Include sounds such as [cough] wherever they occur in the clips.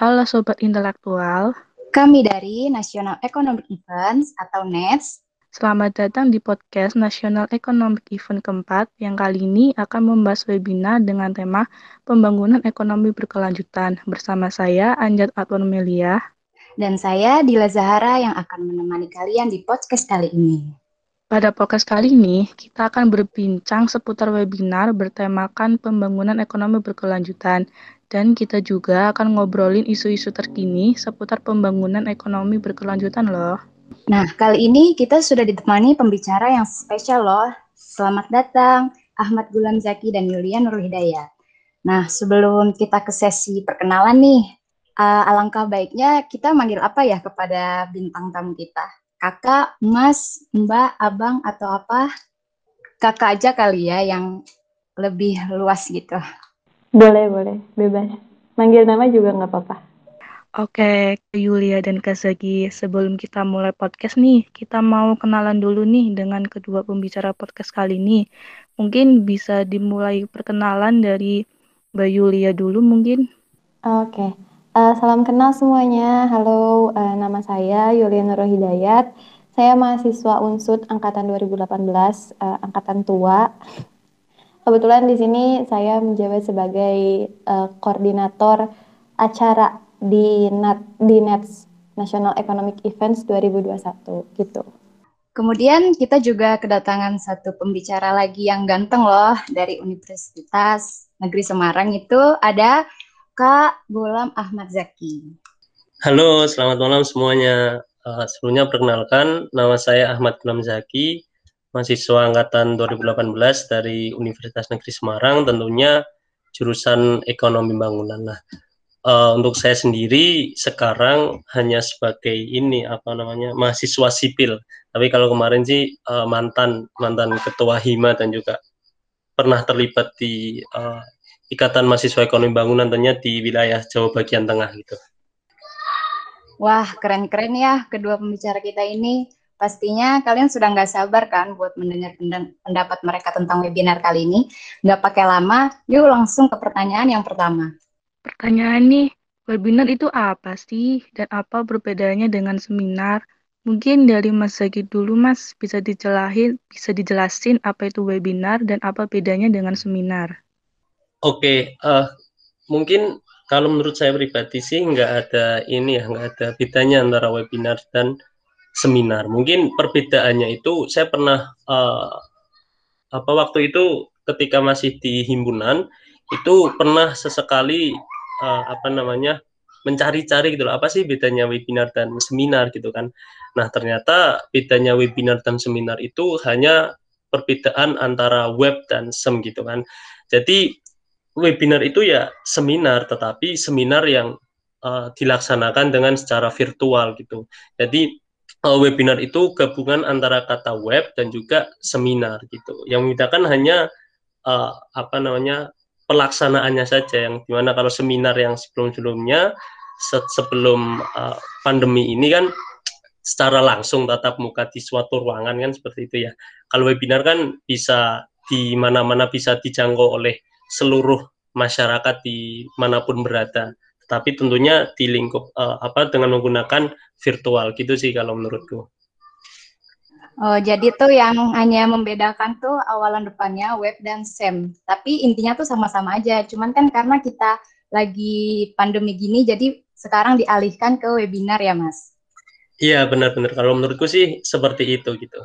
Halo Sobat Intelektual. Kami dari National Economic Events atau NETS. Selamat datang di podcast National Economic Event keempat yang kali ini akan membahas webinar dengan tema Pembangunan Ekonomi Berkelanjutan bersama saya Anjat Atwan Melia dan saya Dila Zahara yang akan menemani kalian di podcast kali ini. Pada podcast kali ini, kita akan berbincang seputar webinar bertemakan pembangunan ekonomi berkelanjutan dan kita juga akan ngobrolin isu-isu terkini seputar pembangunan ekonomi berkelanjutan loh. Nah, kali ini kita sudah ditemani pembicara yang spesial loh. Selamat datang Ahmad Gulam Zaki dan Yulia Nurul Hidayat. Nah, sebelum kita ke sesi perkenalan nih, uh, alangkah baiknya kita manggil apa ya kepada bintang tamu kita? Kakak, Mas, Mbak, Abang, atau apa? Kakak aja kali ya yang lebih luas gitu. Boleh, boleh. Bebas. Manggil nama juga nggak apa-apa. Oke, Yulia dan Kak Zaki, sebelum kita mulai podcast nih, kita mau kenalan dulu nih dengan kedua pembicara podcast kali ini. Mungkin bisa dimulai perkenalan dari Mbak Yulia dulu mungkin. Oke, uh, salam kenal semuanya. Halo, uh, nama saya Yulia Nurul Hidayat. Saya mahasiswa UNSUD angkatan 2018, uh, angkatan tua. Kebetulan di sini saya menjabat sebagai uh, koordinator acara di NET di NETS National Economic Events 2021 gitu. Kemudian kita juga kedatangan satu pembicara lagi yang ganteng loh dari Universitas Negeri Semarang itu ada Kak Gulam Ahmad Zaki. Halo, selamat malam semuanya. Uh, sebelumnya perkenalkan, nama saya Ahmad Gulam Zaki, mahasiswa angkatan 2018 dari Universitas Negeri Semarang tentunya jurusan ekonomi bangunan lah. Uh, untuk saya sendiri sekarang hanya sebagai ini apa namanya mahasiswa sipil. Tapi kalau kemarin sih uh, mantan mantan ketua hima dan juga pernah terlibat di uh, Ikatan Mahasiswa Ekonomi Bangunan tentunya di wilayah Jawa bagian tengah gitu. Wah keren-keren ya kedua pembicara kita ini. Pastinya kalian sudah nggak sabar kan buat mendengar pendapat mereka tentang webinar kali ini. Nggak pakai lama, yuk langsung ke pertanyaan yang pertama. Pertanyaan nih, webinar itu apa sih dan apa perbedaannya dengan seminar? Mungkin dari Mas Zaki dulu Mas, bisa dijelasin, bisa dijelasin apa itu webinar dan apa bedanya dengan seminar? Oke, uh, mungkin kalau menurut saya pribadi sih nggak ada ini ya, nggak ada bedanya antara webinar dan seminar. Mungkin perbedaannya itu saya pernah uh, apa waktu itu ketika masih di himpunan itu pernah sesekali uh, apa namanya mencari-cari gitu loh apa sih bedanya webinar dan seminar gitu kan. Nah, ternyata bedanya webinar dan seminar itu hanya perbedaan antara web dan sem gitu kan. Jadi webinar itu ya seminar tetapi seminar yang uh, dilaksanakan dengan secara virtual gitu. Jadi uh, webinar itu gabungan antara kata web dan juga seminar gitu. Yang membedakan hanya uh, apa namanya pelaksanaannya saja yang di mana kalau seminar yang sebelum-sebelumnya se sebelum uh, pandemi ini kan secara langsung tatap muka di suatu ruangan kan seperti itu ya. Kalau webinar kan bisa di mana-mana bisa dijangkau oleh seluruh masyarakat di mana pun berada tapi tentunya di lingkup uh, apa dengan menggunakan virtual gitu sih kalau menurutku. Oh, jadi tuh yang hanya membedakan tuh awalan depannya web dan SEM. Tapi intinya tuh sama-sama aja. Cuman kan karena kita lagi pandemi gini, jadi sekarang dialihkan ke webinar ya, Mas? Iya, benar-benar. Kalau menurutku sih seperti itu gitu.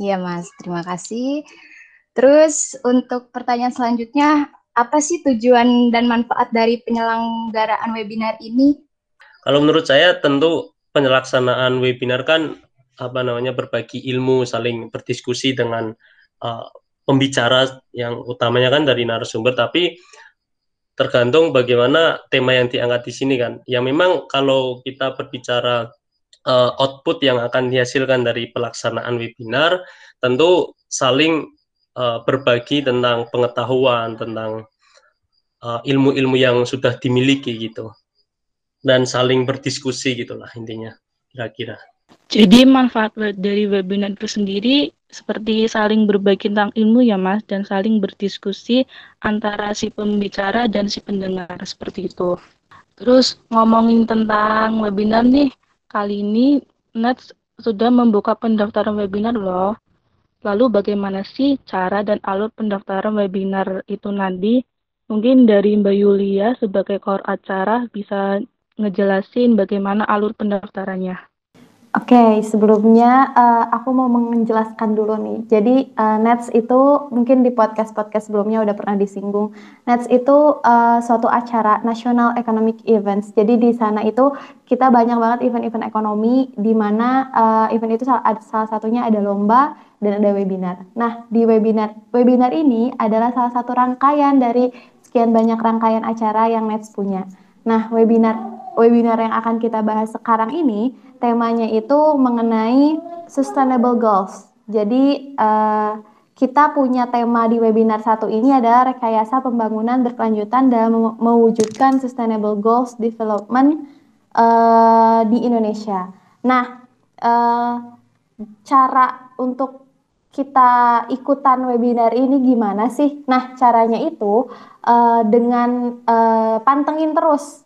Iya, Mas. Terima kasih. Terus untuk pertanyaan selanjutnya, apa sih tujuan dan manfaat dari penyelenggaraan webinar ini? Kalau menurut saya tentu penyelaksanaan webinar kan apa namanya berbagi ilmu, saling berdiskusi dengan uh, pembicara yang utamanya kan dari narasumber, tapi tergantung bagaimana tema yang diangkat di sini kan. Ya memang kalau kita berbicara uh, output yang akan dihasilkan dari pelaksanaan webinar, tentu saling uh, berbagi tentang pengetahuan tentang uh, ilmu-ilmu uh, yang sudah dimiliki gitu dan saling berdiskusi gitulah intinya kira-kira. Jadi manfaat dari webinar itu sendiri seperti saling berbagi tentang ilmu ya Mas dan saling berdiskusi antara si pembicara dan si pendengar seperti itu. Terus ngomongin tentang webinar nih, kali ini Nets sudah membuka pendaftaran webinar loh. Lalu bagaimana sih cara dan alur pendaftaran webinar itu nanti? Mungkin dari Mbak Yulia sebagai kor acara bisa ngejelasin bagaimana alur pendaftarannya. Oke, okay, sebelumnya uh, aku mau menjelaskan dulu nih. Jadi uh, Nets itu mungkin di podcast-podcast sebelumnya udah pernah disinggung. Nets itu uh, suatu acara National Economic Events. Jadi di sana itu kita banyak banget event-event ekonomi di mana uh, event itu salah, salah satunya ada lomba dan ada webinar. Nah, di webinar webinar ini adalah salah satu rangkaian dari sekian banyak rangkaian acara yang Nets punya. Nah, webinar webinar yang akan kita bahas sekarang ini temanya itu mengenai sustainable goals. Jadi uh, kita punya tema di webinar satu ini adalah rekayasa pembangunan berkelanjutan dalam mewujudkan sustainable goals development uh, di Indonesia. Nah, uh, cara untuk kita ikutan webinar ini gimana sih? Nah, caranya itu uh, dengan uh, pantengin terus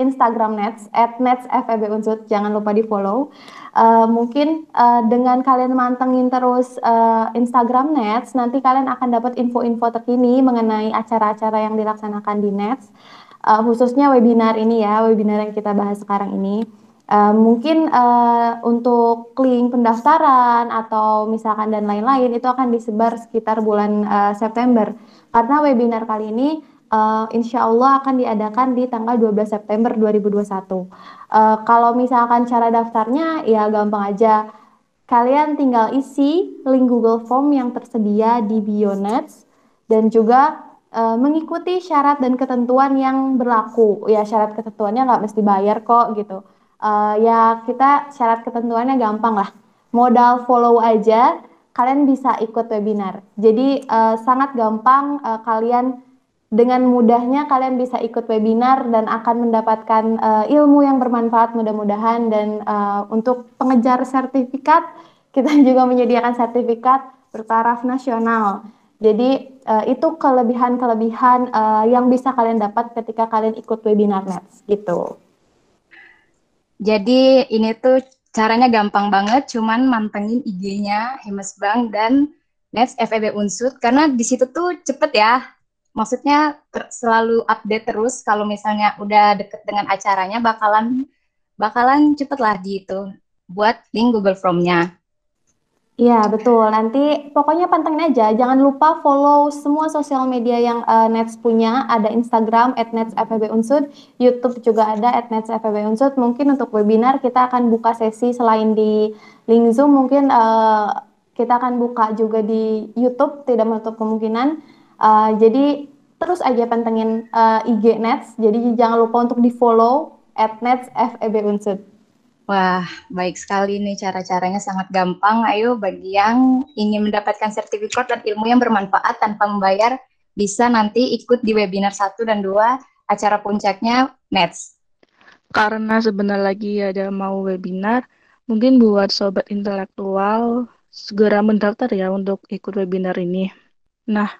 Instagram Nets at Nets FEB Unsut jangan lupa di follow uh, mungkin uh, dengan kalian mantengin terus uh, Instagram Nets nanti kalian akan dapat info-info terkini mengenai acara-acara yang dilaksanakan di Nets. Uh, khususnya webinar ini ya webinar yang kita bahas sekarang ini. Uh, mungkin uh, untuk link pendaftaran atau misalkan dan lain-lain itu akan disebar sekitar bulan uh, September. Karena webinar kali ini uh, insya Allah akan diadakan di tanggal 12 September 2021. Uh, eh, kalau misalkan cara daftarnya ya gampang aja. Kalian tinggal isi link Google Form yang tersedia di Bionets dan juga uh, mengikuti syarat dan ketentuan yang berlaku. Ya syarat ketentuannya nggak mesti bayar kok gitu. Uh, ya kita syarat ketentuannya gampang lah. Modal follow aja kalian bisa ikut webinar. Jadi uh, sangat gampang uh, kalian dengan mudahnya kalian bisa ikut webinar dan akan mendapatkan uh, ilmu yang bermanfaat mudah-mudahan dan uh, untuk pengejar sertifikat [laughs] kita juga menyediakan sertifikat bertaraf nasional. Jadi uh, itu kelebihan-kelebihan uh, yang bisa kalian dapat ketika kalian ikut webinar Nets gitu. Jadi ini tuh caranya gampang banget, cuman mantengin IG-nya Bank dan Nets FEB Unsut karena di situ tuh cepet ya maksudnya ter, selalu update terus kalau misalnya udah deket dengan acaranya bakalan bakalan cepet lah gitu buat link Google Form-nya. Iya betul. Nanti pokoknya pantengin aja. Jangan lupa follow semua sosial media yang uh, Nets punya. Ada Instagram @netsfebunsud, YouTube juga ada @netsfebunsud. Mungkin untuk webinar kita akan buka sesi selain di link Zoom, mungkin uh, kita akan buka juga di YouTube. Tidak menutup kemungkinan. Uh, jadi terus aja pantengin uh, eh, IG Nets. Jadi jangan lupa untuk di follow at Nets FEB Unsud. Wah, baik sekali nih cara-caranya sangat gampang. Ayo bagi yang ingin mendapatkan sertifikat dan ilmu yang bermanfaat tanpa membayar, bisa nanti ikut di webinar 1 dan 2 acara puncaknya Nets. Karena sebentar lagi ada mau webinar, mungkin buat sobat intelektual segera mendaftar ya untuk ikut webinar ini. Nah,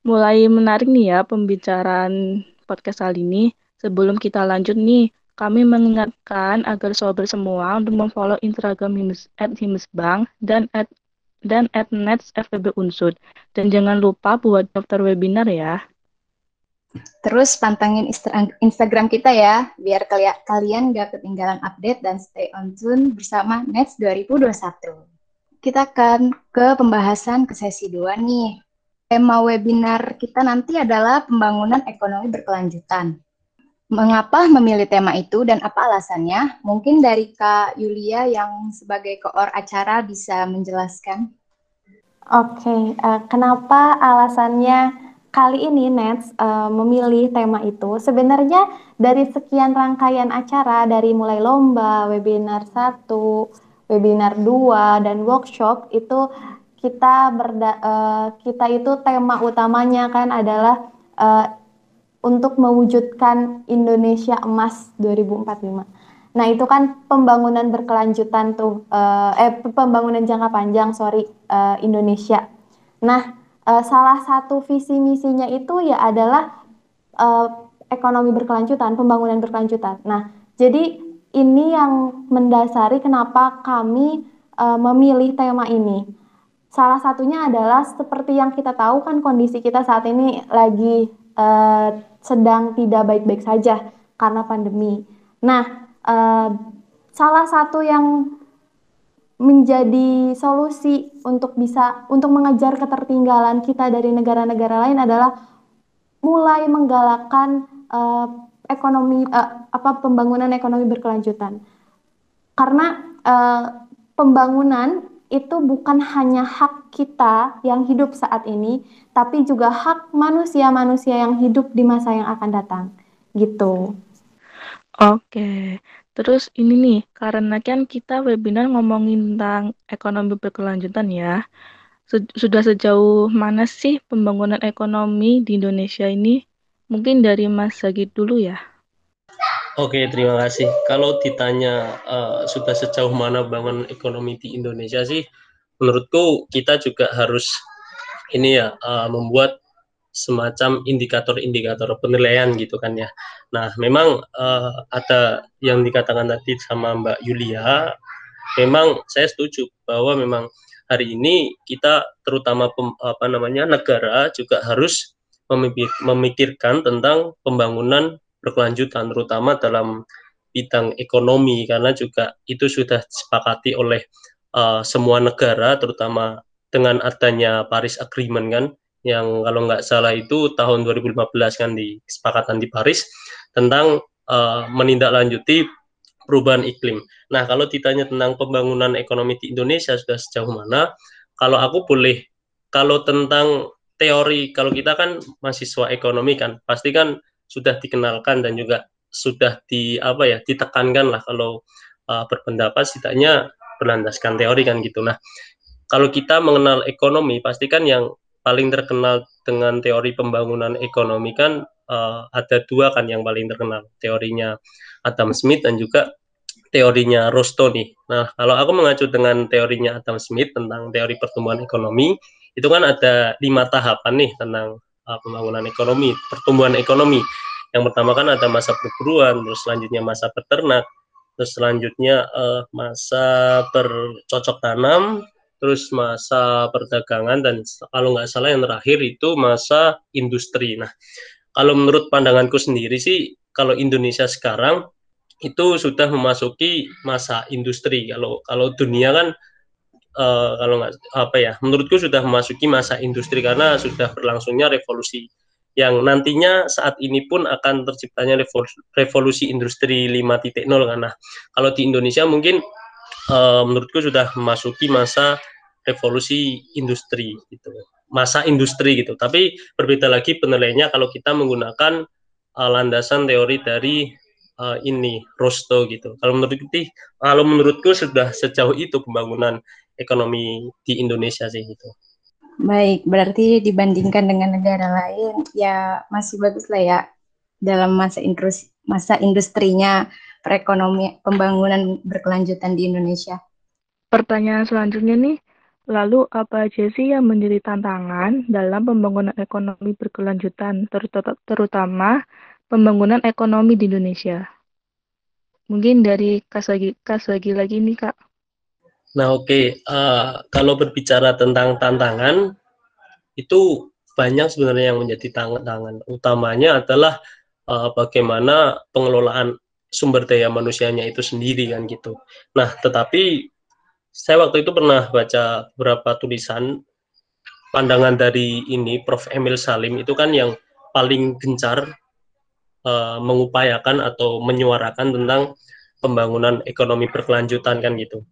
mulai menarik nih ya pembicaraan podcast kali ini. Sebelum kita lanjut nih, kami mengingatkan agar sobat semua untuk memfollow Instagram Himes, at dan at dan at Nets FPB Unsud. Dan jangan lupa buat daftar webinar ya. Terus pantengin Instagram kita ya, biar kalian gak ketinggalan update dan stay on tune bersama Nets 2021. Kita akan ke pembahasan ke sesi 2 nih. Tema webinar kita nanti adalah pembangunan ekonomi berkelanjutan. Mengapa memilih tema itu dan apa alasannya? Mungkin dari Kak Yulia yang sebagai koor acara bisa menjelaskan. Oke, okay, uh, eh, kenapa alasannya kali ini Nets uh, memilih tema itu? Sebenarnya dari sekian rangkaian acara dari mulai lomba, webinar 1, webinar 2 dan workshop itu kita berda uh, kita itu tema utamanya kan adalah uh, untuk mewujudkan Indonesia Emas 2045. Nah itu kan pembangunan berkelanjutan tuh, uh, eh pembangunan jangka panjang sorry uh, Indonesia. Nah uh, salah satu visi misinya itu ya adalah uh, ekonomi berkelanjutan, pembangunan berkelanjutan. Nah, jadi ini yang mendasari kenapa kami uh, memilih tema ini. Salah satunya adalah seperti yang kita tahu kan kondisi kita saat ini lagi uh, sedang tidak baik-baik saja karena pandemi. Nah, uh, salah satu yang menjadi solusi untuk bisa untuk mengejar ketertinggalan kita dari negara-negara lain adalah mulai menggalakkan uh, ekonomi uh, apa pembangunan ekonomi berkelanjutan. Karena uh, pembangunan itu bukan hanya hak kita yang hidup saat ini, tapi juga hak manusia-manusia yang hidup di masa yang akan datang. Gitu. Oke, terus ini nih, karena kan kita webinar ngomongin tentang ekonomi berkelanjutan ya. Sudah sejauh mana sih pembangunan ekonomi di Indonesia ini? Mungkin dari Mas Sagit dulu ya. Oke, terima kasih. Kalau ditanya uh, sudah sejauh mana bangun ekonomi di Indonesia sih, menurutku kita juga harus ini ya uh, membuat semacam indikator-indikator penilaian gitu kan ya. Nah, memang uh, ada yang dikatakan tadi sama Mbak Yulia, memang saya setuju bahwa memang hari ini kita terutama pem, apa namanya negara juga harus memikirkan tentang pembangunan berkelanjutan terutama dalam bidang ekonomi karena juga itu sudah disepakati oleh uh, semua negara terutama dengan adanya Paris Agreement kan yang kalau nggak salah itu tahun 2015 kan di kesepakatan di Paris tentang uh, menindaklanjuti perubahan iklim. Nah, kalau ditanya tentang pembangunan ekonomi di Indonesia sudah sejauh mana, kalau aku boleh kalau tentang teori kalau kita kan mahasiswa ekonomi kan pasti kan sudah dikenalkan dan juga sudah di apa ya ditekankan lah kalau uh, berpendapat setidaknya berlandaskan teori kan gitu. Nah, kalau kita mengenal ekonomi pasti kan yang paling terkenal dengan teori pembangunan ekonomi kan uh, ada dua kan yang paling terkenal teorinya Adam Smith dan juga teorinya Rosto nih. Nah kalau aku mengacu dengan teorinya Adam Smith tentang teori pertumbuhan ekonomi itu kan ada lima tahapan nih tentang uh, pembangunan ekonomi, pertumbuhan ekonomi. Yang pertama kan ada masa perburuan, terus selanjutnya masa peternak, terus selanjutnya uh, masa bercocok tanam, terus masa perdagangan dan kalau nggak salah yang terakhir itu masa industri. Nah, kalau menurut pandanganku sendiri sih kalau Indonesia sekarang itu sudah memasuki masa industri. Kalau kalau dunia kan uh, kalau nggak apa ya, menurutku sudah memasuki masa industri karena sudah berlangsungnya revolusi yang nantinya saat ini pun akan terciptanya revolusi, revolusi industri 5.0 karena kalau di Indonesia mungkin uh, menurutku sudah memasuki masa revolusi industri gitu masa industri gitu. Tapi berbeda lagi penilaiannya kalau kita menggunakan uh, landasan teori dari uh, ini Rosto gitu. Kalau menurut kalau menurutku sudah sejauh itu pembangunan ekonomi di Indonesia sih gitu baik berarti dibandingkan dengan negara lain ya masih bagus lah ya dalam masa industri masa industrinya perekonomian pembangunan berkelanjutan di Indonesia pertanyaan selanjutnya nih Lalu apa aja sih yang menjadi tantangan dalam pembangunan ekonomi berkelanjutan, terutama pembangunan ekonomi di Indonesia? Mungkin dari Kaswagi, Kaswagi lagi nih Kak. Nah oke, okay. uh, eh, kalau berbicara tentang tantangan, itu banyak sebenarnya yang menjadi tantangan. Utamanya adalah uh, bagaimana pengelolaan sumber daya manusianya itu sendiri kan gitu. Nah tetapi saya waktu itu pernah baca beberapa tulisan pandangan dari ini Prof Emil Salim itu kan yang paling gencar uh, mengupayakan atau menyuarakan tentang pembangunan ekonomi berkelanjutan kan gitu.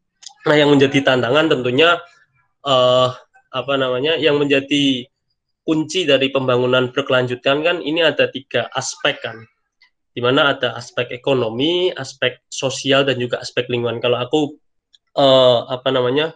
Nah yang menjadi tantangan tentunya uh, apa namanya yang menjadi kunci dari pembangunan berkelanjutan kan ini ada tiga aspek kan di mana ada aspek ekonomi, aspek sosial dan juga aspek lingkungan. Kalau aku uh, apa namanya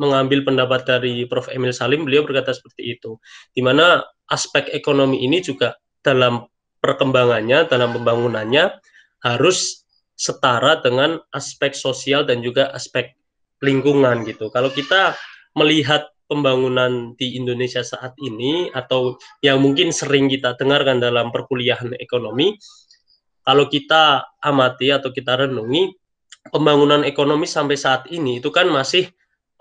mengambil pendapat dari Prof. Emil Salim, beliau berkata seperti itu, di mana aspek ekonomi ini juga dalam perkembangannya, dalam pembangunannya harus setara dengan aspek sosial dan juga aspek lingkungan gitu. Kalau kita melihat pembangunan di Indonesia saat ini atau yang mungkin sering kita dengarkan dalam perkuliahan ekonomi, kalau kita amati atau kita renungi pembangunan ekonomi sampai saat ini itu kan masih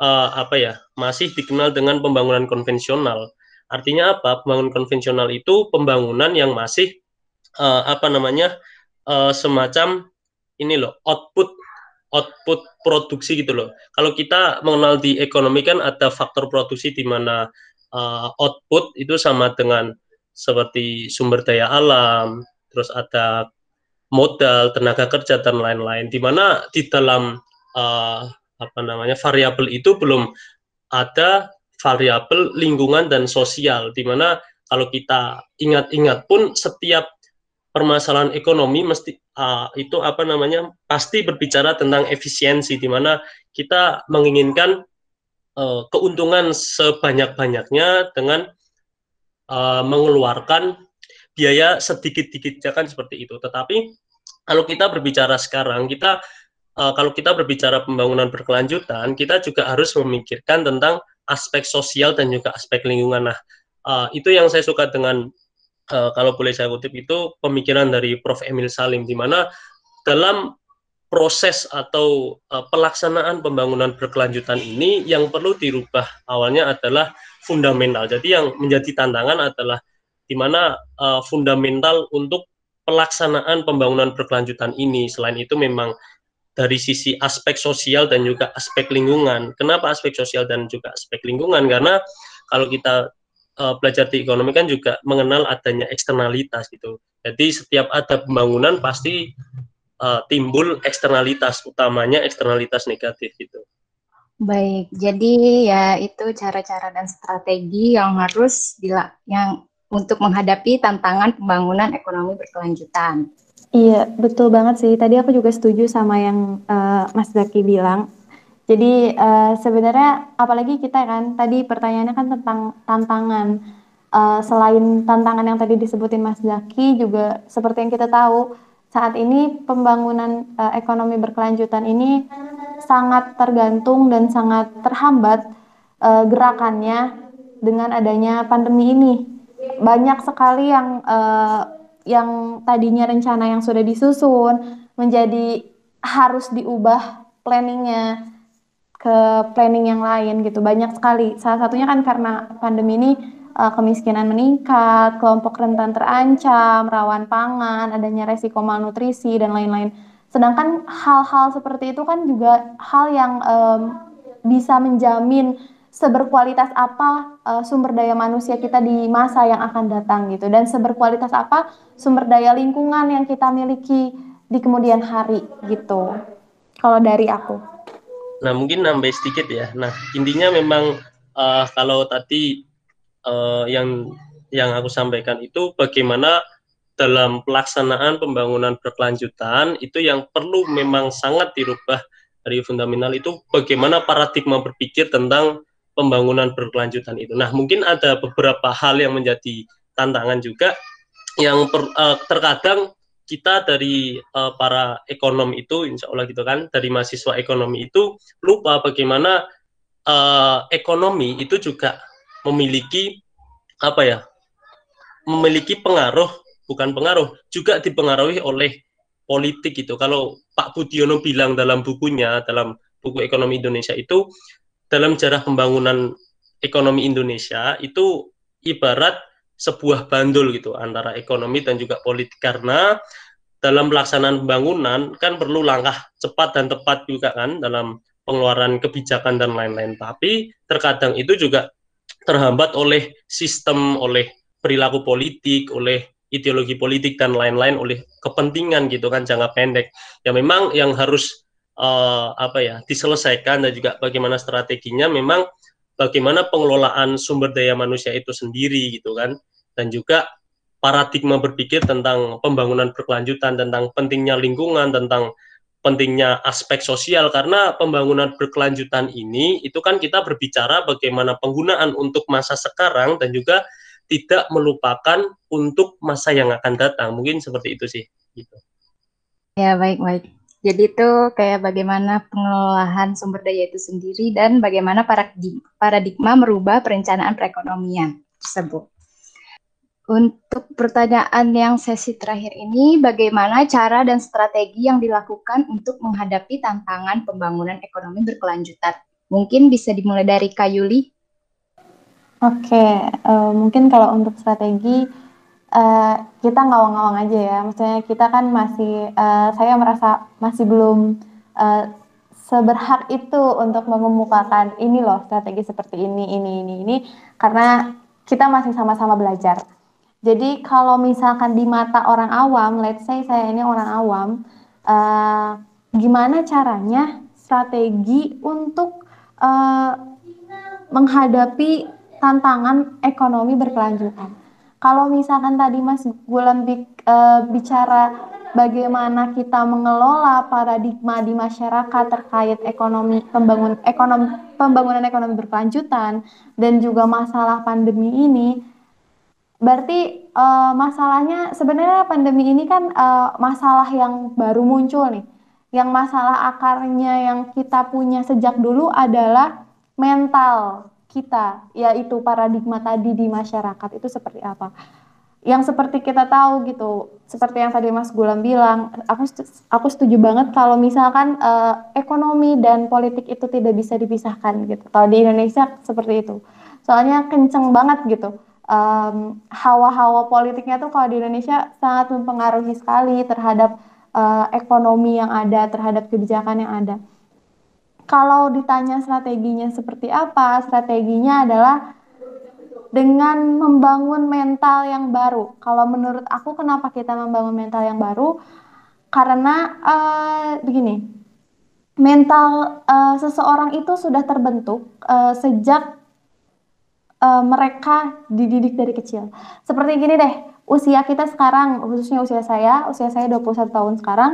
uh, apa ya masih dikenal dengan pembangunan konvensional. Artinya apa? Pembangunan konvensional itu pembangunan yang masih uh, apa namanya uh, semacam ini loh output output produksi gitu loh. Kalau kita mengenal di ekonomi kan ada faktor produksi di mana uh, output itu sama dengan seperti sumber daya alam, terus ada modal, tenaga kerja dan lain-lain. Di mana di dalam uh, apa namanya variabel itu belum ada variabel lingkungan dan sosial. Di mana kalau kita ingat-ingat pun setiap permasalahan ekonomi mesti uh, itu apa namanya pasti berbicara tentang efisiensi di mana kita menginginkan uh, keuntungan sebanyak-banyaknya dengan uh, mengeluarkan biaya sedikit-dikit kan seperti itu. Tetapi kalau kita berbicara sekarang kita uh, kalau kita berbicara pembangunan berkelanjutan kita juga harus memikirkan tentang aspek sosial dan juga aspek lingkungan. Nah, uh, itu yang saya suka dengan uh, kalau boleh saya kutip itu pemikiran dari Prof. Emil Salim di mana dalam proses atau uh, pelaksanaan pembangunan berkelanjutan ini yang perlu dirubah awalnya adalah fundamental. Jadi yang menjadi tantangan adalah di mana uh, fundamental untuk pelaksanaan pembangunan berkelanjutan ini. Selain itu memang dari sisi aspek sosial dan juga aspek lingkungan. Kenapa aspek sosial dan juga aspek lingkungan? Karena kalau kita uh, belajar di ekonomi kan juga mengenal adanya eksternalitas gitu. Jadi setiap ada pembangunan pasti uh, timbul eksternalitas, utamanya eksternalitas negatif gitu. Baik, jadi ya itu cara-cara dan strategi yang harus dila yang untuk menghadapi tantangan pembangunan ekonomi berkelanjutan. Iya, betul banget sih. Tadi aku juga setuju sama yang uh, Mas Zaki bilang. Jadi uh, sebenarnya apalagi kita kan tadi pertanyaannya kan tentang tantangan. Uh, selain tantangan yang tadi disebutin Mas Zaki juga seperti yang kita tahu saat ini pembangunan uh, ekonomi berkelanjutan ini sangat tergantung dan sangat terhambat uh, gerakannya dengan adanya pandemi ini. Banyak sekali yang uh, yang tadinya rencana yang sudah disusun menjadi harus diubah planningnya ke planning yang lain gitu. Banyak sekali. Salah satunya kan karena pandemi ini uh, kemiskinan meningkat kelompok rentan terancam rawan pangan adanya resiko malnutrisi dan lain-lain. Sedangkan hal-hal seperti itu kan juga hal yang um, bisa menjamin seberkualitas apa uh, sumber daya manusia kita di masa yang akan datang gitu. Dan seberkualitas apa? Sumber daya lingkungan yang kita miliki di kemudian hari gitu. Kalau dari aku. Nah, mungkin nambah sedikit ya. Nah, intinya memang uh, kalau tadi uh, yang yang aku sampaikan itu bagaimana dalam pelaksanaan pembangunan berkelanjutan itu yang perlu memang sangat dirubah dari fundamental itu bagaimana paradigma berpikir tentang pembangunan berkelanjutan itu. Nah, mungkin ada beberapa hal yang menjadi tantangan juga yang per, uh, terkadang kita dari uh, para ekonom itu, insya Allah gitu kan, dari mahasiswa ekonomi itu lupa bagaimana uh, ekonomi itu juga memiliki apa ya, memiliki pengaruh, bukan pengaruh, juga dipengaruhi oleh politik itu. Kalau Pak Budiono bilang dalam bukunya, dalam buku ekonomi Indonesia itu, dalam jarah pembangunan ekonomi Indonesia itu ibarat sebuah bandul gitu antara ekonomi dan juga politik. Karena dalam pelaksanaan pembangunan kan perlu langkah cepat dan tepat juga kan dalam pengeluaran kebijakan dan lain-lain. Tapi terkadang itu juga terhambat oleh sistem oleh perilaku politik oleh ideologi politik dan lain-lain oleh kepentingan gitu kan jangka pendek. Ya memang yang harus uh, apa ya diselesaikan dan juga bagaimana strateginya memang bagaimana pengelolaan sumber daya manusia itu sendiri gitu kan dan juga paradigma berpikir tentang pembangunan berkelanjutan, tentang pentingnya lingkungan, tentang pentingnya aspek sosial karena pembangunan berkelanjutan ini itu kan kita berbicara bagaimana penggunaan untuk masa sekarang dan juga tidak melupakan untuk masa yang akan datang. Mungkin seperti itu sih. Gitu. Ya baik baik. Jadi itu kayak bagaimana pengelolaan sumber daya itu sendiri dan bagaimana paradigma merubah perencanaan perekonomian tersebut. Untuk pertanyaan yang sesi terakhir ini, bagaimana cara dan strategi yang dilakukan untuk menghadapi tantangan pembangunan ekonomi berkelanjutan? Mungkin bisa dimulai dari Kayuli. Oke, uh, mungkin kalau untuk strategi uh, kita ngawang-ngawang aja ya. Maksudnya kita kan masih, uh, saya merasa masih belum uh, seberhak itu untuk mengemukakan ini loh strategi seperti ini, ini, ini, ini, karena kita masih sama-sama belajar jadi kalau misalkan di mata orang awam, let's say saya ini orang awam, uh, gimana caranya strategi untuk uh, menghadapi tantangan ekonomi berkelanjutan. Kalau misalkan tadi Mas Gulam uh, bicara bagaimana kita mengelola paradigma di masyarakat terkait ekonomi pembangun ekonomi pembangunan ekonomi berkelanjutan dan juga masalah pandemi ini Berarti uh, masalahnya sebenarnya pandemi ini kan uh, masalah yang baru muncul nih. Yang masalah akarnya yang kita punya sejak dulu adalah mental kita, yaitu paradigma tadi di masyarakat itu seperti apa. Yang seperti kita tahu gitu, seperti yang tadi Mas Gulam bilang, aku aku setuju banget kalau misalkan uh, ekonomi dan politik itu tidak bisa dipisahkan gitu. Kalau di Indonesia seperti itu. Soalnya kenceng banget gitu um, hawa-hawa politiknya tuh kalau di Indonesia sangat mempengaruhi sekali terhadap uh, ekonomi yang ada, terhadap kebijakan yang ada. Kalau ditanya strateginya seperti apa, strateginya adalah dengan membangun mental yang baru. Kalau menurut aku, kenapa kita membangun mental yang baru? Karena uh, begini, mental uh, seseorang itu sudah terbentuk uh, sejak uh, mereka dididik dari kecil. Seperti gini deh, usia kita sekarang, khususnya usia saya, usia saya 21 tahun sekarang,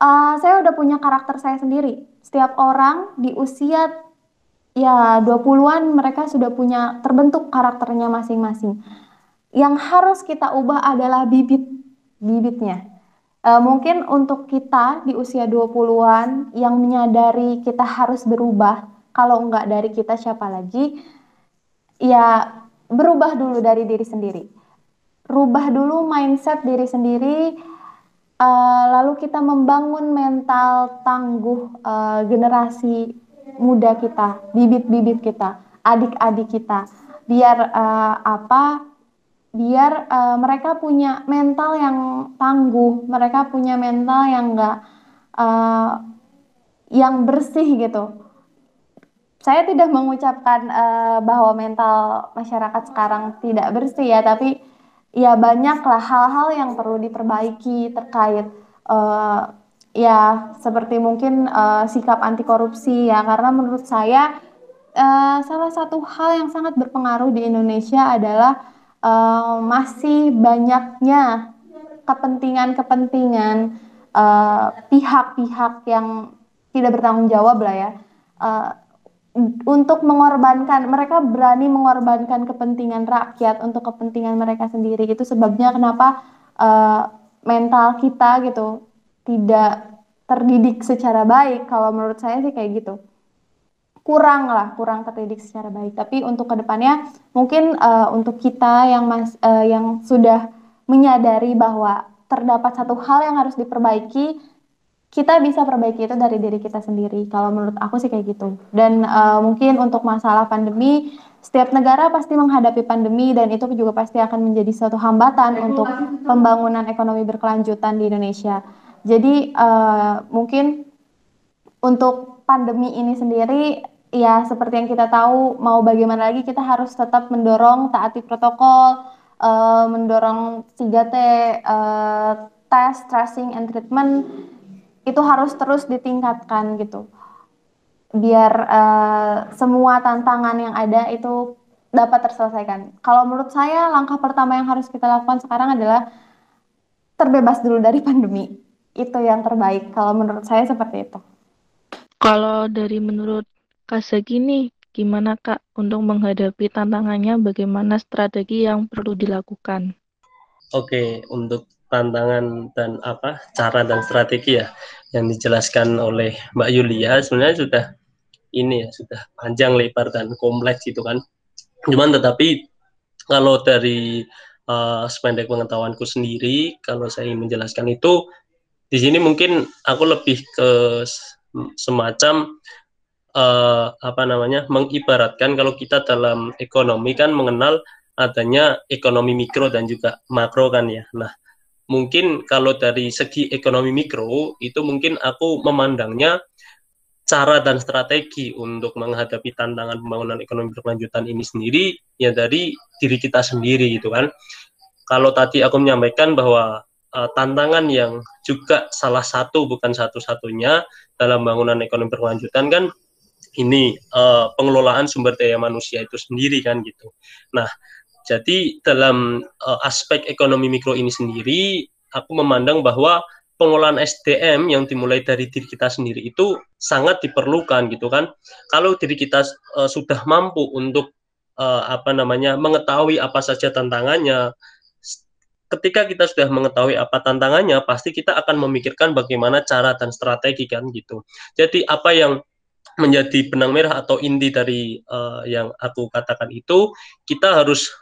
uh, saya udah punya karakter saya sendiri. Setiap orang di usia ya 20-an mereka sudah punya terbentuk karakternya masing-masing. Yang harus kita ubah adalah bibit bibitnya. Uh, mungkin untuk kita di usia 20-an yang menyadari kita harus berubah, kalau enggak dari kita siapa lagi? Ya berubah dulu dari diri sendiri. Rubah dulu mindset diri sendiri, uh, lalu kita membangun mental tangguh uh, generasi muda kita, bibit-bibit kita, adik-adik kita, biar uh, apa? Biar uh, mereka punya mental yang tangguh, mereka punya mental yang enggak uh, yang bersih gitu saya tidak mengucapkan uh, bahwa mental masyarakat sekarang tidak bersih ya, tapi ya banyaklah hal-hal yang perlu diperbaiki terkait uh, ya seperti mungkin uh, sikap anti korupsi ya, karena menurut saya uh, salah satu hal yang sangat berpengaruh di Indonesia adalah uh, masih banyaknya kepentingan-kepentingan pihak-pihak uh, yang tidak bertanggung jawab lah ya. Uh, untuk mengorbankan mereka berani mengorbankan kepentingan rakyat untuk kepentingan mereka sendiri. Itu sebabnya kenapa uh, mental kita gitu tidak terdidik secara baik. Kalau menurut saya sih kayak gitu. Kurang lah kurang terdidik secara baik. Tapi untuk ke depannya mungkin uh, untuk kita yang mas uh, yang sudah menyadari bahwa terdapat satu hal yang harus diperbaiki kita bisa perbaiki itu dari diri kita sendiri. Kalau menurut aku sih kayak gitu. Dan uh, mungkin untuk masalah pandemi, setiap negara pasti menghadapi pandemi dan itu juga pasti akan menjadi suatu hambatan untuk pembangunan ekonomi berkelanjutan di Indonesia. Jadi uh, mungkin untuk pandemi ini sendiri ya seperti yang kita tahu mau bagaimana lagi kita harus tetap mendorong taati protokol, uh, mendorong 3T, uh, test, tracing, and treatment itu harus terus ditingkatkan gitu biar uh, semua tantangan yang ada itu dapat terselesaikan. Kalau menurut saya langkah pertama yang harus kita lakukan sekarang adalah terbebas dulu dari pandemi. Itu yang terbaik kalau menurut saya seperti itu. Kalau dari menurut Kak Zaki nih, gimana Kak untuk menghadapi tantangannya, bagaimana strategi yang perlu dilakukan? Oke, untuk tantangan dan apa cara dan strategi ya. yang dijelaskan oleh Mbak Yulia sebenarnya sudah ini ya sudah panjang lebar dan kompleks gitu kan. Cuman tetapi kalau dari uh, sependek pengetahuanku sendiri, kalau saya ingin menjelaskan itu di sini mungkin aku lebih ke semacam uh, apa namanya mengibaratkan kalau kita dalam ekonomi kan mengenal adanya ekonomi mikro dan juga makro kan ya. Nah, mungkin kalau dari segi ekonomi mikro itu mungkin aku memandangnya cara dan strategi untuk menghadapi tantangan pembangunan ekonomi berkelanjutan ini sendiri ya dari diri kita sendiri gitu kan. Kalau tadi aku menyampaikan bahwa uh, tantangan yang juga salah satu bukan satu-satunya dalam bangunan ekonomi berkelanjutan kan ini uh, pengelolaan sumber daya manusia itu sendiri kan gitu. Nah, jadi dalam uh, aspek ekonomi mikro ini sendiri, aku memandang bahwa pengolahan SDM yang dimulai dari diri kita sendiri itu sangat diperlukan gitu kan. Kalau diri kita uh, sudah mampu untuk uh, apa namanya mengetahui apa saja tantangannya, ketika kita sudah mengetahui apa tantangannya, pasti kita akan memikirkan bagaimana cara dan strategi kan gitu. Jadi apa yang menjadi benang merah atau inti dari uh, yang aku katakan itu, kita harus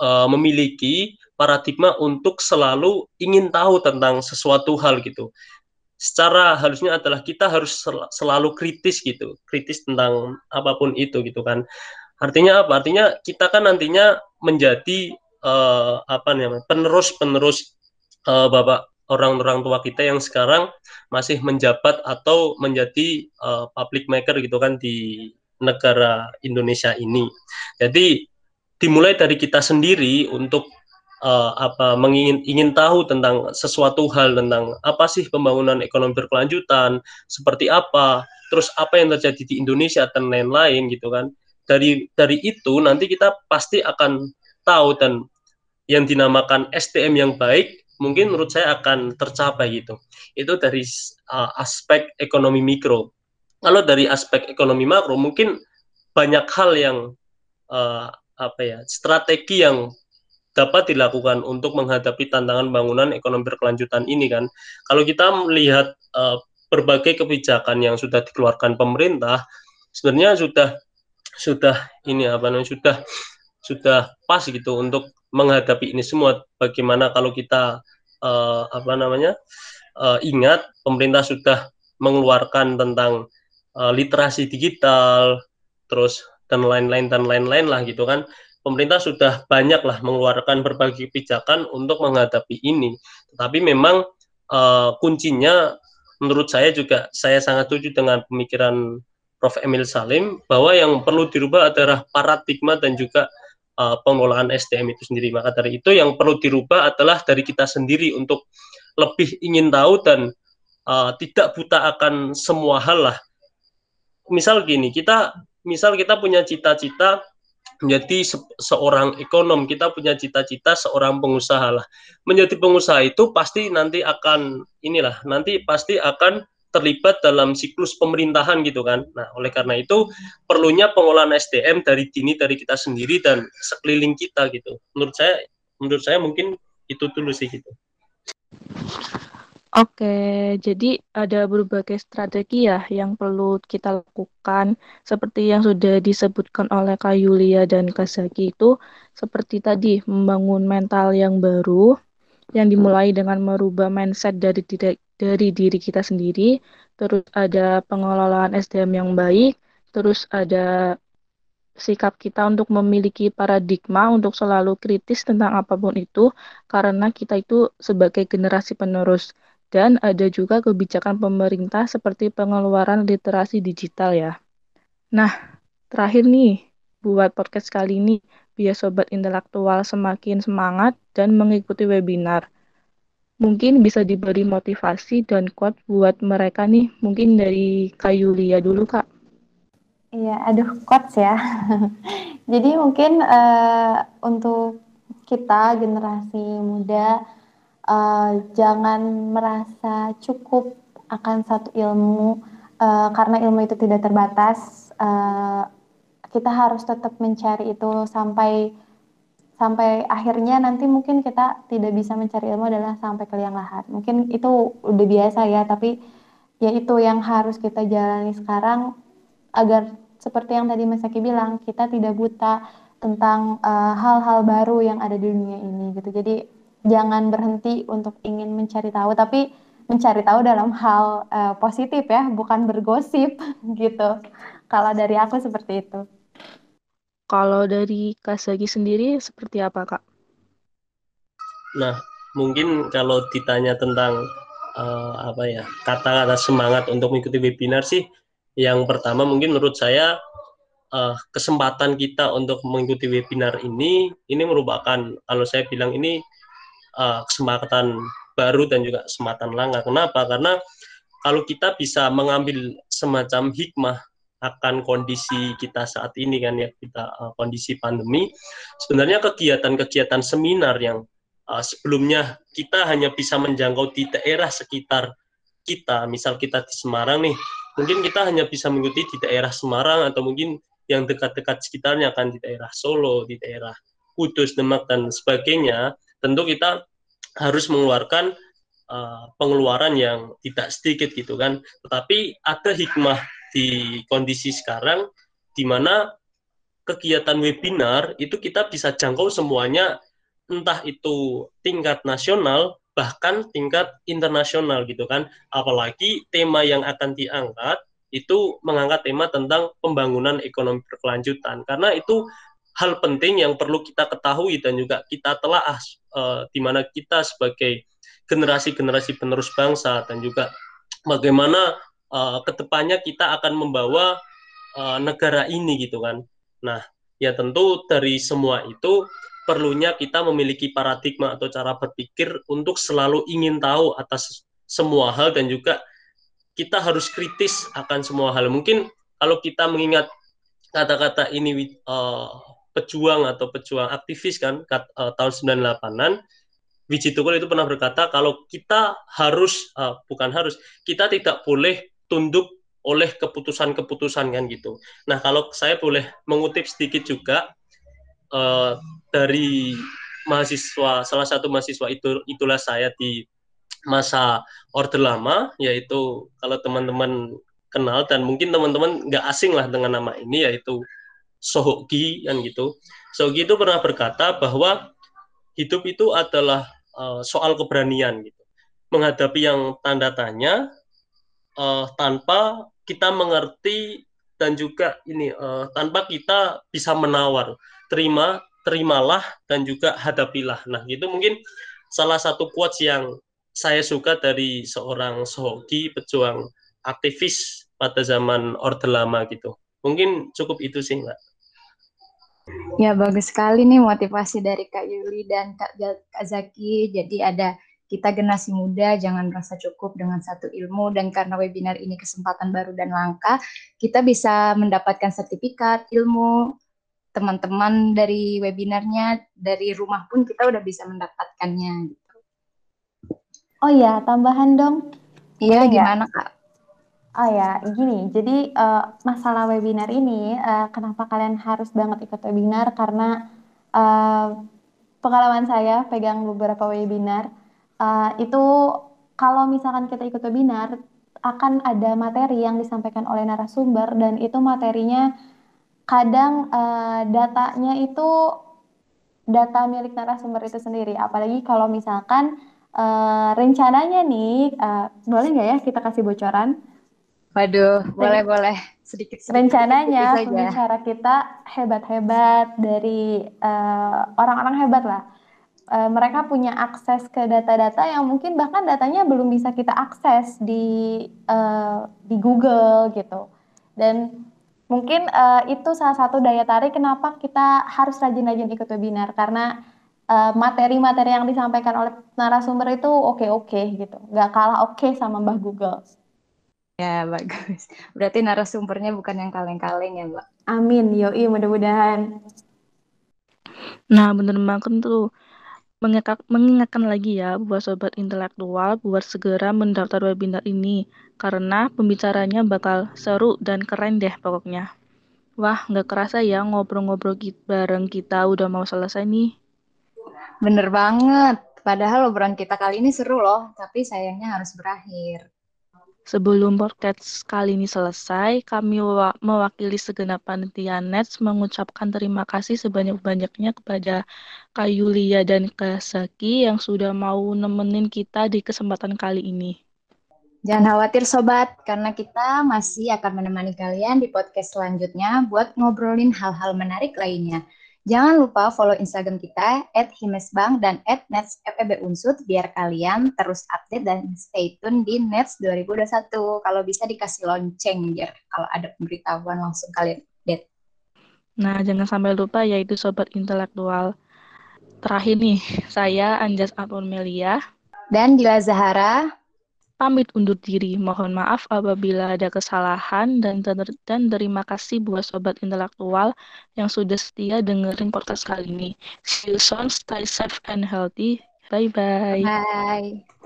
uh, memiliki paradigma untuk selalu ingin tahu tentang sesuatu hal gitu. Secara halusnya adalah kita harus sel selalu kritis gitu, kritis tentang apa pun itu gitu kan. Artinya apa? Artinya kita kan nantinya menjadi uh, apa namanya penerus-penerus uh, bapak orang-orang tua kita yang sekarang masih menjabat atau menjadi uh, public maker gitu kan di negara Indonesia ini. Jadi dimulai dari kita sendiri untuk uh, apa mengingin ingin tahu tentang sesuatu hal tentang apa sih pembangunan ekonomi berkelanjutan seperti apa terus apa yang terjadi di Indonesia dan lain-lain gitu kan. Dari dari itu nanti kita pasti akan tahu dan yang dinamakan STM yang baik mungkin menurut saya akan tercapai gitu. Itu dari uh, aspek ekonomi mikro. Kalau dari aspek ekonomi makro mungkin banyak hal yang uh, apa ya strategi yang dapat dilakukan untuk menghadapi tantangan bangunan ekonomi berkelanjutan ini kan. Kalau kita melihat uh, berbagai kebijakan yang sudah dikeluarkan pemerintah, sebenarnya sudah sudah ini apa namanya sudah sudah pas gitu untuk menghadapi ini semua. Bagaimana kalau kita uh, apa namanya uh, ingat pemerintah sudah mengeluarkan tentang uh, literasi digital, terus dan lain-lain dan lain-lain lah gitu kan. Pemerintah sudah banyak lah mengeluarkan berbagai kebijakan untuk menghadapi ini. Tetapi memang uh, kuncinya menurut saya juga saya sangat setuju dengan pemikiran Prof. Emil Salim bahwa yang perlu dirubah adalah paradigma dan juga uh, pengelolaan SDM itu sendiri. Maka dari itu yang perlu dirubah adalah dari kita sendiri untuk lebih ingin tahu dan uh, tidak buta akan semua hal lah. Misal gini kita misal kita punya cita-cita menjadi se seorang ekonom, kita punya cita-cita seorang pengusaha lah. Menjadi pengusaha itu pasti nanti akan inilah, nanti pasti akan terlibat dalam siklus pemerintahan gitu kan. Nah, oleh karena itu perlunya pengolahan SDM dari dini dari kita sendiri dan sekeliling kita gitu. Menurut saya menurut saya mungkin itu dulu sih gitu. Oke, jadi ada berbagai strategi ya yang perlu kita lakukan. Seperti yang sudah disebutkan oleh Kak Yulia dan Kak Zaki itu seperti tadi membangun mental yang baru yang dimulai dengan merubah mindset dari diri, dari diri kita sendiri, terus ada pengelolaan SDM yang baik, terus ada sikap kita untuk memiliki paradigma untuk selalu kritis tentang apa pun itu karena kita itu sebagai generasi penerus dan ada juga kebijakan pemerintah seperti pengeluaran literasi digital ya. Nah, terakhir nih, buat podcast kali ini, biar sobat intelektual semakin semangat dan mengikuti webinar. Mungkin bisa diberi motivasi dan quote buat mereka nih, mungkin dari Kak Yulia dulu Kak. Iya, aduh quotes ya. [laughs] Jadi mungkin uh, untuk kita generasi muda uh, jangan merasa cukup akan satu ilmu uh, karena ilmu itu tidak terbatas. Uh, kita harus tetap mencari itu sampai sampai akhirnya nanti mungkin kita tidak bisa mencari ilmu adalah sampai ke liang lahat. Mungkin itu udah biasa ya, tapi yaitu yang harus kita jalani sekarang agar seperti yang tadi Mas Aki bilang, kita tidak buta tentang hal-hal uh, baru yang ada di dunia ini gitu. Jadi jangan berhenti untuk ingin mencari tahu, tapi mencari tahu dalam hal uh, positif ya, bukan bergosip [laughs] gitu. Kalau dari aku seperti itu. Kalau dari Kak Sagi sendiri seperti apa Kak? Nah, mungkin kalau ditanya tentang uh, apa ya kata-kata semangat untuk mengikuti webinar sih yang pertama mungkin menurut saya uh, kesempatan kita untuk mengikuti webinar ini ini merupakan kalau saya bilang ini uh, kesempatan baru dan juga kesempatan langka. Kenapa? Karena kalau kita bisa mengambil semacam hikmah akan kondisi kita saat ini kan ya kita uh, kondisi pandemi sebenarnya kegiatan-kegiatan seminar yang uh, sebelumnya kita hanya bisa menjangkau di daerah sekitar kita misal kita di Semarang nih mungkin kita hanya bisa mengikuti di daerah Semarang atau mungkin yang dekat-dekat sekitarnya kan di daerah Solo, di daerah Kudus, Demak dan sebagainya, tentu kita harus mengeluarkan uh, pengeluaran yang tidak sedikit gitu kan. Tetapi ada hikmah di kondisi sekarang di mana kegiatan webinar itu kita bisa jangkau semuanya entah itu tingkat nasional bahkan tingkat internasional gitu kan. Apalagi tema yang akan diangkat itu mengangkat tema tentang pembangunan ekonomi berkelanjutan karena itu hal penting yang perlu kita ketahui dan juga kita telah uh, di mana kita sebagai generasi-generasi penerus bangsa dan juga bagaimana uh, ke depannya kita akan membawa uh, negara ini gitu kan. Nah, ya tentu dari semua itu perlunya kita memiliki paradigma atau cara berpikir untuk selalu ingin tahu atas semua hal dan juga kita harus kritis akan semua hal. Mungkin kalau kita mengingat kata-kata ini uh, pejuang atau pejuang aktivis kan kat, uh, tahun 98-an Wiji Tukul itu pernah berkata kalau kita harus uh, bukan harus kita tidak boleh tunduk oleh keputusan-keputusan kan gitu. Nah kalau saya boleh mengutip sedikit juga uh, dari mahasiswa salah satu mahasiswa itu itulah saya di masa orde lama yaitu kalau teman-teman kenal dan mungkin teman-teman nggak asing lah dengan nama ini yaitu Sohoki kan gitu. Sohoki itu pernah berkata bahwa hidup itu adalah uh, soal keberanian gitu. Menghadapi yang tanda tanya uh, tanpa kita mengerti dan juga ini uh, tanpa kita bisa menawar. Terima terimalah dan juga hadapilah. Nah, itu mungkin salah satu quotes yang saya suka dari seorang Sohoki, pejuang aktivis pada zaman Orde Lama gitu. Mungkin cukup itu sih, Mbak. Ya, bagus sekali nih motivasi dari Kak Yuli dan Kak, Kak Zaki. Jadi ada kita generasi muda jangan merasa cukup dengan satu ilmu dan karena webinar ini kesempatan baru dan langka, kita bisa mendapatkan sertifikat ilmu teman-teman dari webinarnya dari rumah pun kita udah bisa mendapatkannya gitu. Oh ya, tambahan dong. Iya, gimana Kak? Oh ya, gini. Jadi uh, masalah webinar ini, uh, kenapa kalian harus banget ikut webinar? Karena uh, pengalaman saya pegang beberapa webinar uh, itu kalau misalkan kita ikut webinar akan ada materi yang disampaikan oleh narasumber dan itu materinya kadang uh, datanya itu data milik narasumber itu sendiri. Apalagi kalau misalkan uh, rencananya nih, uh, boleh nggak ya kita kasih bocoran? Waduh, boleh boleh sedikit. sedikit rencananya sedikit pembicara kita hebat-hebat dari orang-orang uh, hebat lah. Uh, mereka punya akses ke data-data yang mungkin bahkan datanya belum bisa kita akses di uh, di Google gitu. Dan Mungkin uh, itu salah satu daya tarik kenapa kita harus rajin-rajin ikut webinar karena eh, materi-materi uh, yang disampaikan oleh narasumber itu oke-oke gitu, nggak kalah oke okay sama Mbah Google. Ya bagus. [laughs] Berarti narasumbernya bukan yang kaleng-kaleng ya Mbak? Amin, yoi mudah-mudahan. Nah bener banget tuh mengingatkan lagi ya buat sobat intelektual buat segera mendaftar webinar ini karena pembicaranya bakal seru dan keren deh pokoknya. Wah, nggak kerasa ya ngobrol-ngobrol bareng kita udah mau selesai nih. Bener banget. Padahal obrolan kita kali ini seru loh, tapi sayangnya harus berakhir. Sebelum podcast kali ini selesai, kami mewakili segenap panitia Nets mengucapkan terima kasih sebanyak-banyaknya kepada Kak Yulia dan Kak Saki yang sudah mau nemenin kita di kesempatan kali ini. Jangan khawatir sobat, karena kita masih akan menemani kalian di podcast selanjutnya buat ngobrolin hal-hal menarik lainnya. Jangan lupa follow Instagram kita @himesbang dan @netsfebunsut biar kalian terus update dan stay tune di Nets 2021. Kalau bisa dikasih lonceng biar kalau ada pemberitahuan langsung kalian update. Nah, jangan sampai lupa yaitu sobat intelektual. Terakhir nih, saya Anjas Melia dan Dila Zahara pamit undur diri. Mohon maaf apabila ada kesalahan dan, ter dan terima kasih buat sobat intelektual yang sudah setia dengerin podcast kali ini. See you soon, stay safe and healthy. Bye-bye. Bye. -bye. Bye.